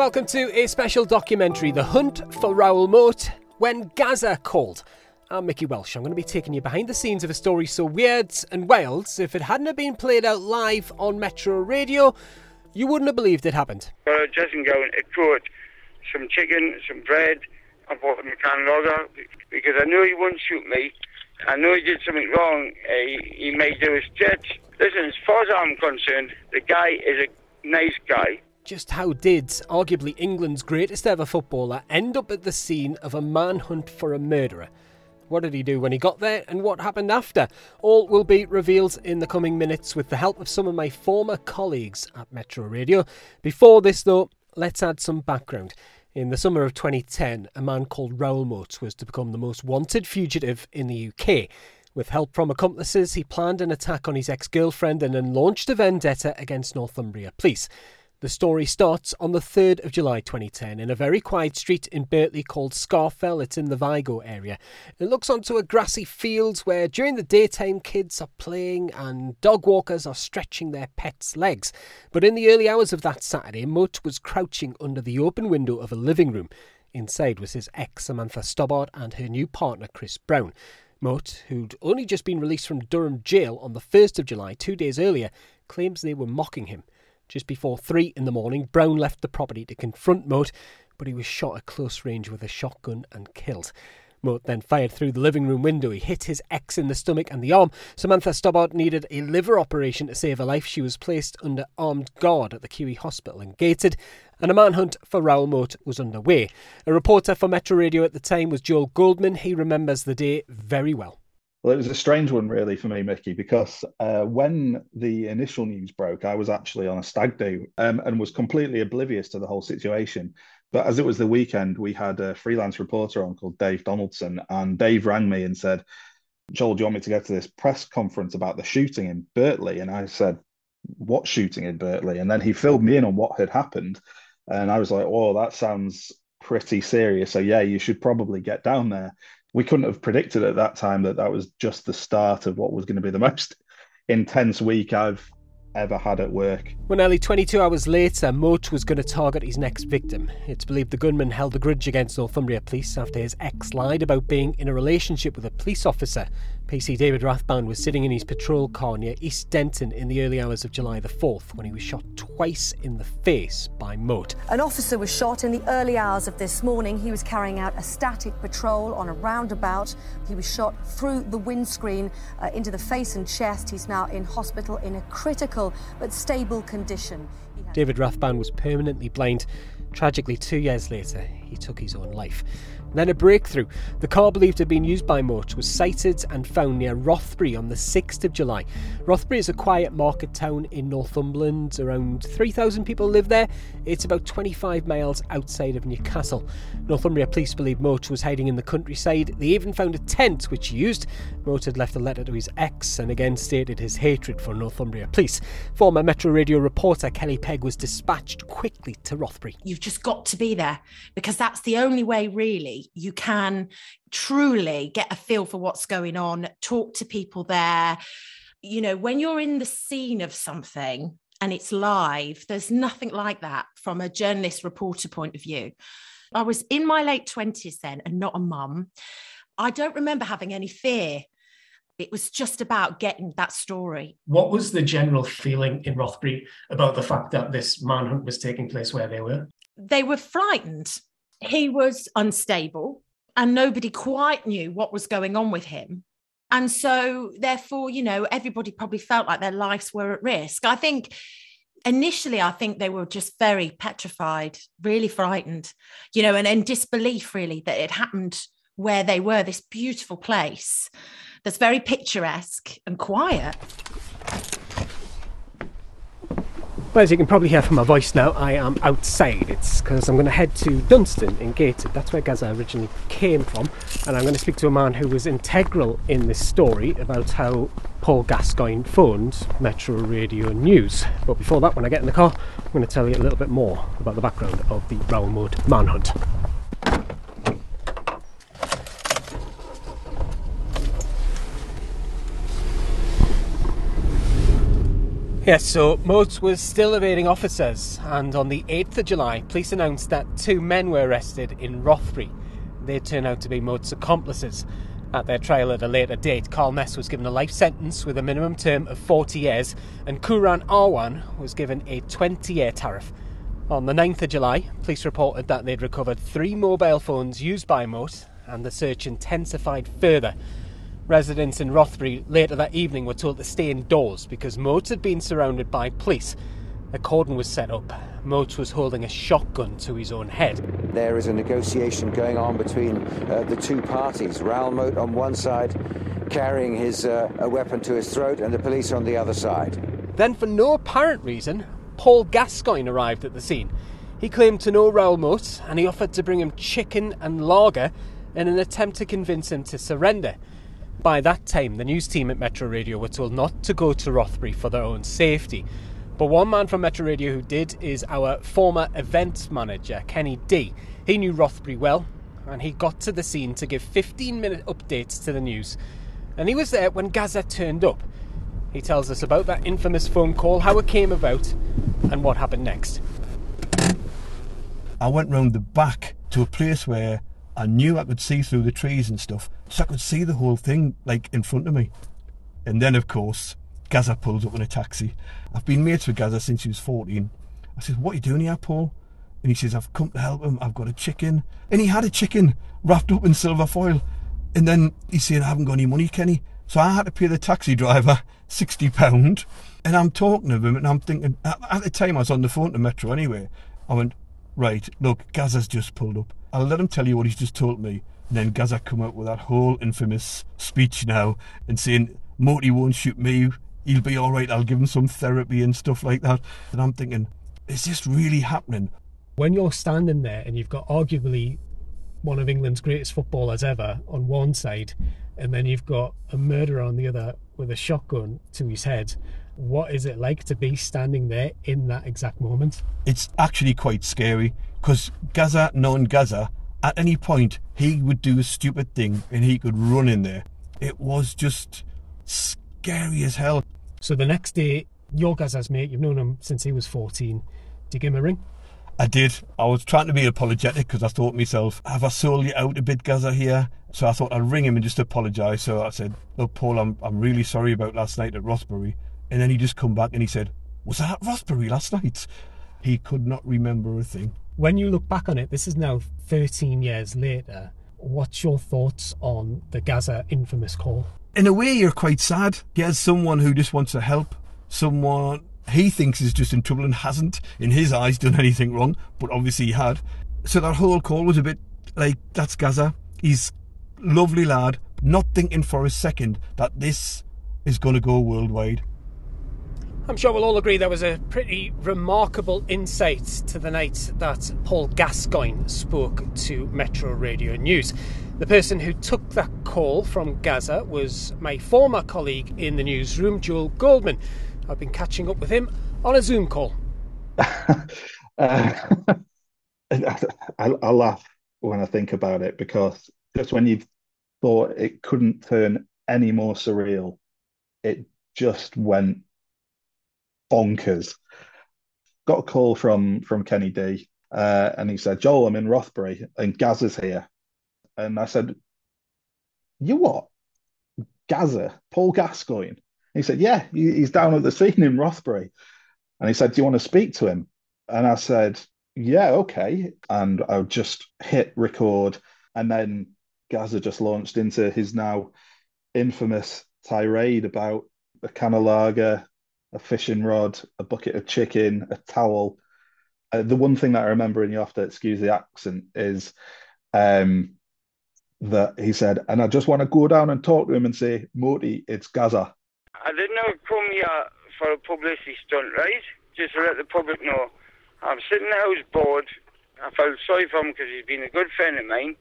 Welcome to a special documentary, The Hunt for Raoul Moat, When Gazza Called. I'm Micky Welch. I'm going to be taking you behind the scenes of a story so weird and wild, if it hadn't been played out live on Metro Radio, you wouldn't have believed it happened. Well, Jason going to court, some chicken, some bread, I bought him a can lager because I knew he wouldn't shoot me. I knew he did something wrong. He, he may do his judge. Listen, as far as I'm concerned, the guy is a nice guy. Just how did arguably England's greatest ever footballer end up at the scene of a manhunt for a murderer? What did he do when he got there, and what happened after? All will be revealed in the coming minutes with the help of some of my former colleagues at Metro Radio. Before this, though, let's add some background. In the summer of 2010, a man called Raoul Moat was to become the most wanted fugitive in the UK. With help from accomplices, he planned an attack on his ex girlfriend and then launched a vendetta against Northumbria Police. The story starts on the 3rd of July 2010 in a very quiet street in Birtley called Scafell. It's in the Vigo area. It looks onto a grassy field where during the daytime kids are playing and dog walkers are stretching their pets' legs. But in the early hours of that Saturday, Moat was crouching under the open window of a living room. Inside was his ex Samantha Stobbart and her new partner Chris Brown. Moat, who'd only just been released from Durham jail on the 1st of July, two days earlier, claims they were mocking him. Just before three in the morning, Brown left the property to confront Moat, but he was shot at close range with a shotgun and killed. Moat then fired through the living room window. He hit his ex in the stomach and the arm. Samantha Stobbart needed a liver operation to save her life. She was placed under armed guard at the Keighley Hospital and Gateshead, and a manhunt for Raoul Moat was underway. A reporter for Metro Radio at the time was Joel Goldman. He remembers the day very well. Well, it was a strange one, really, for me, Mickey, because uh, when the initial news broke, I was actually on a stag do um, and was completely oblivious to the whole situation. But as it was the weekend, we had a freelance reporter on called Dave Donaldson, and Dave rang me and said, Joel, do you want me to go to this press conference about the shooting in Birtley? And I said, What shooting in Birtley? And then he filled me in on what had happened. And I was like, Oh, that sounds pretty serious. So, yeah, you should probably get down there we couldn't have predicted at that time that that was just the start of what was going to be the most intense week I've ever had at work. When nearly 22 hours later, Moat was going to target his next victim. It's believed the gunman held a grudge against Northumbria Police after his ex lied about being in a relationship with a police officer PC David Rathband was sitting in his patrol car near East Denton in the early hours of July the 4th when he was shot twice in the face by Moat. An officer was shot in the early hours of this morning. He was carrying out a static patrol on a roundabout. He was shot through the windscreen uh, into the face and chest. He's now in hospital in a critical but stable condition. David Rathband was permanently blind. Tragically, two years later, he took his own life. Then a breakthrough. The car believed to have been used by Moat was sighted and found near Rothbury on the 6th of July. Rothbury is a quiet market town in Northumberland. Around 3,000 people live there. It's about 25 miles outside of Newcastle. Northumbria police believe Moat was hiding in the countryside. They even found a tent which he used. Moat had left a letter to his ex and again stated his hatred for Northumbria police. Former Metro Radio reporter Kelly Pegg was dispatched quickly to Rothbury. You've just got to be there because that's the only way, really you can truly get a feel for what's going on, talk to people there. You know, when you're in the scene of something and it's live, there's nothing like that from a journalist reporter point of view. I was in my late 20s then and not a mum. I don't remember having any fear. It was just about getting that story. What was the general feeling in Rothbury about the fact that this manhunt was taking place where they were? They were frightened he was unstable and nobody quite knew what was going on with him. And so, therefore, you know, everybody probably felt like their lives were at risk. I think initially, I think they were just very petrified, really frightened, you know, and in disbelief, really, that it happened where they were, this beautiful place that's very picturesque and quiet. Well, as you can probably hear from my voice now, I am outside. It's because I'm going to head to Dunston in Gateshead. That's where Gazza originally came from. And I'm going to speak to a man who was integral in this story about how Paul Gascoigne phoned Metro Radio News. But before that, when I get in the car, I'm going to tell you a little bit more about the background of the Moat manhunt. Yes, so Moat was still evading officers, and on the 8th of July, police announced that two men were arrested in Rothbury. They turned out to be Moat's accomplices. At their trial at a later date, Carl Ness was given a life sentence with a minimum term of 40 years, and Qhuram Awan was given a 20 year tariff. On the 9th of July, police reported that they'd recovered three mobile phones used by Moat, and the search intensified further. Residents in Rothbury later that evening were told to stay indoors because Moat had been surrounded by police. A cordon was set up. Moat was holding a shotgun to his own head. There is a negotiation going on between uh, the two parties. Raoul Moat on one side, carrying his uh, a weapon to his throat, and the police on the other side. Then, for no apparent reason, Paul Gascoigne arrived at the scene. He claimed to know Raoul Moat and he offered to bring him chicken and lager in an attempt to convince him to surrender. By that time, the news team at Metro Radio were told not to go to Rothbury for their own safety. But one man from Metro Radio who did is our former events manager, Kenny D. He knew Rothbury well, and he got to the scene to give 15 minute updates to the news. And he was there when Gazza turned up. He tells us about that infamous phone call, how it came about, and what happened next. I went round the back to a place where I knew I could see through the trees and stuff, so I could see the whole thing like in front of me. And then, of course, Gazza pulls up in a taxi. I've been mates with Gazza since he was 14. I said, What are you doing here, Paul? And he says, I've come to help him. I've got a chicken. And he had a chicken wrapped up in silver foil. And then he said, I haven't got any money, Kenny. So I had to pay the taxi driver £60. And I'm talking to him and I'm thinking, at the time I was on the phone to Metro anyway. I went, Right, look, Gazza's just pulled up. I'll let him tell you what he's just told me. And then Gazza come out with that whole infamous speech now and saying, Moaty won't shoot me. He'll be all right. I'll give him some therapy and stuff like that. And I'm thinking, is this really happening? When you're standing there and you've got arguably one of England's greatest footballers ever on one side, and then you've got a murderer on the other with a shotgun to his head, what is it like to be standing there in that exact moment? It's actually quite scary because Gazza, knowing Gazza, at any point he would do a stupid thing and he could run in there. It was just scary as hell. So the next day, your Gazza's mate, you've known him since he was 14. Did you give him a ring? I did. I was trying to be apologetic because I thought myself, have I sold you out a bit, Gazza, here? So I thought I'd ring him and just apologise. So I said, look, Paul, I'm, I'm really sorry about last night at Rothbury. And then he just come back and he said, was that at Rothbury last night? He could not remember a thing. When you look back on it, this is now 13 years later. What's your thoughts on the Gazza infamous call? In a way, you're quite sad. He has someone who just wants to help, someone he thinks is just in trouble and hasn't, in his eyes, done anything wrong, but obviously he had. So that whole call was a bit like, that's Gazza. He's lovely lad, not thinking for a second that this is going to go worldwide. I'm sure we'll all agree there was a pretty remarkable insight to the night that Paul Gascoigne spoke to Metro Radio News. The person who took that call from Gazza was my former colleague in the newsroom, Joel Goldman. I've been catching up with him on a Zoom call. uh, I, I laugh when I think about it because just when you thought it couldn't turn any more surreal, it just went bonkers. Got a call from from Kenny D, uh, and he said, "Joel, I'm in Rothbury, and Gazza's here." And I said, "You what? Gazza? Paul Gascoigne?" He said, "Yeah, he's down at the scene in Rothbury." And he said, "Do you want to speak to him?" And I said, "Yeah, okay." And I just hit record, and then Gazza just launched into his now infamous tirade about the can of lager, a fishing rod, a bucket of chicken, a towel. Uh, the one thing that I remember, and you have to excuse the accent, is um, that he said, and I just want to go down and talk to him and say, Moaty, it's Gazza. I did not know come here for a publicity stunt, right? Just to let the public know. I'm sitting in the house bored. I felt sorry for him because he's been a good friend of mine.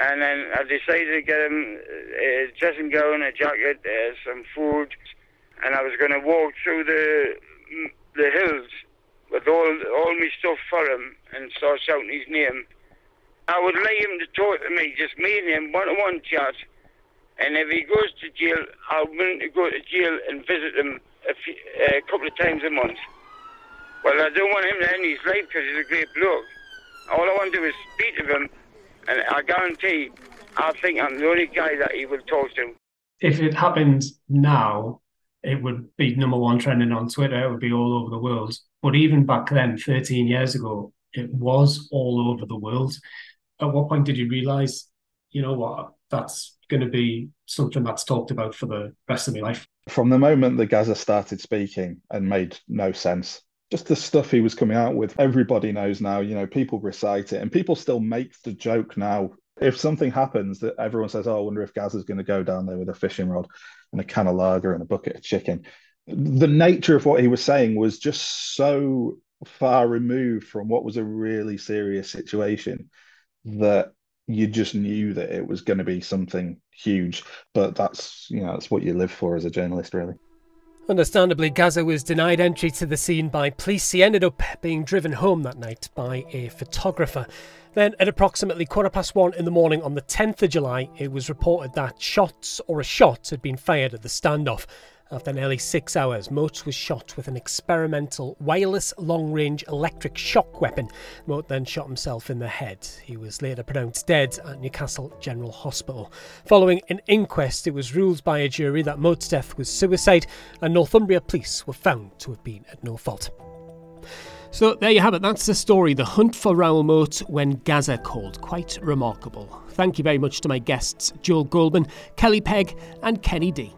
And then I decided to get him a dressing gown, a jacket, uh, some food, and I was going to walk through the the hills with all all my stuff for him and start shouting his name. I would like him to talk to me, just me and him, one on one chat. And if he goes to jail, I'm willing to go to jail and visit him a, few, a couple of times a month. Well, I don't want him to end his life because he's a great bloke. All I want to do is speak to him, and I guarantee I think I'm the only guy that he will talk to. If it happened now, it would be number one trending on Twitter. It would be all over the world. But even back then, 13 years ago, it was all over the world. At what point did you realize, you know what, that's going to be something that's talked about for the rest of my life? From the moment that Gazza started speaking and made no sense, just the stuff he was coming out with, everybody knows now, you know, people recite it and people still make the joke now. If something happens that everyone says, oh, I wonder if Gazza's going to go down there with a fishing rod and a can of lager and a bucket of chicken. The nature of what he was saying was just so far removed from what was a really serious situation that you just knew that it was going to be something huge. But that's you know that's what you live for as a journalist, really. Understandably, Gazza was denied entry to the scene by police. He ended up being driven home that night by a photographer. Then, at approximately quarter past one in the morning on the 10th of July, it was reported that shots or a shot had been fired at the standoff. After nearly six hours, Moat was shot with an experimental wireless long range electric shock weapon. Moat then shot himself in the head. He was later pronounced dead at Newcastle General Hospital. Following an inquest, it was ruled by a jury that Moat's death was suicide, and Northumbria police were found to have been at no fault. So there you have it. That's the story. The hunt for Raoul when Gazza called. Quite remarkable. Thank you very much to my guests, Joel Goldman, Kelly Pegg, and Kenny D.